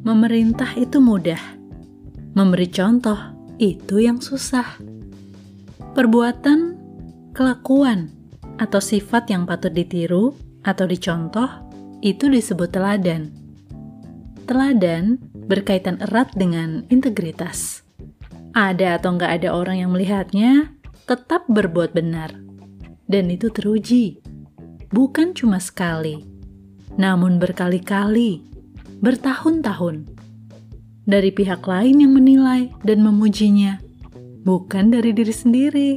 Memerintah itu mudah, memberi contoh itu yang susah. Perbuatan, kelakuan, atau sifat yang patut ditiru atau dicontoh itu disebut teladan. Teladan berkaitan erat dengan integritas. Ada atau nggak ada orang yang melihatnya, tetap berbuat benar. Dan itu teruji. Bukan cuma sekali, namun berkali-kali, bertahun-tahun. Dari pihak lain yang menilai dan memujinya, bukan dari diri sendiri.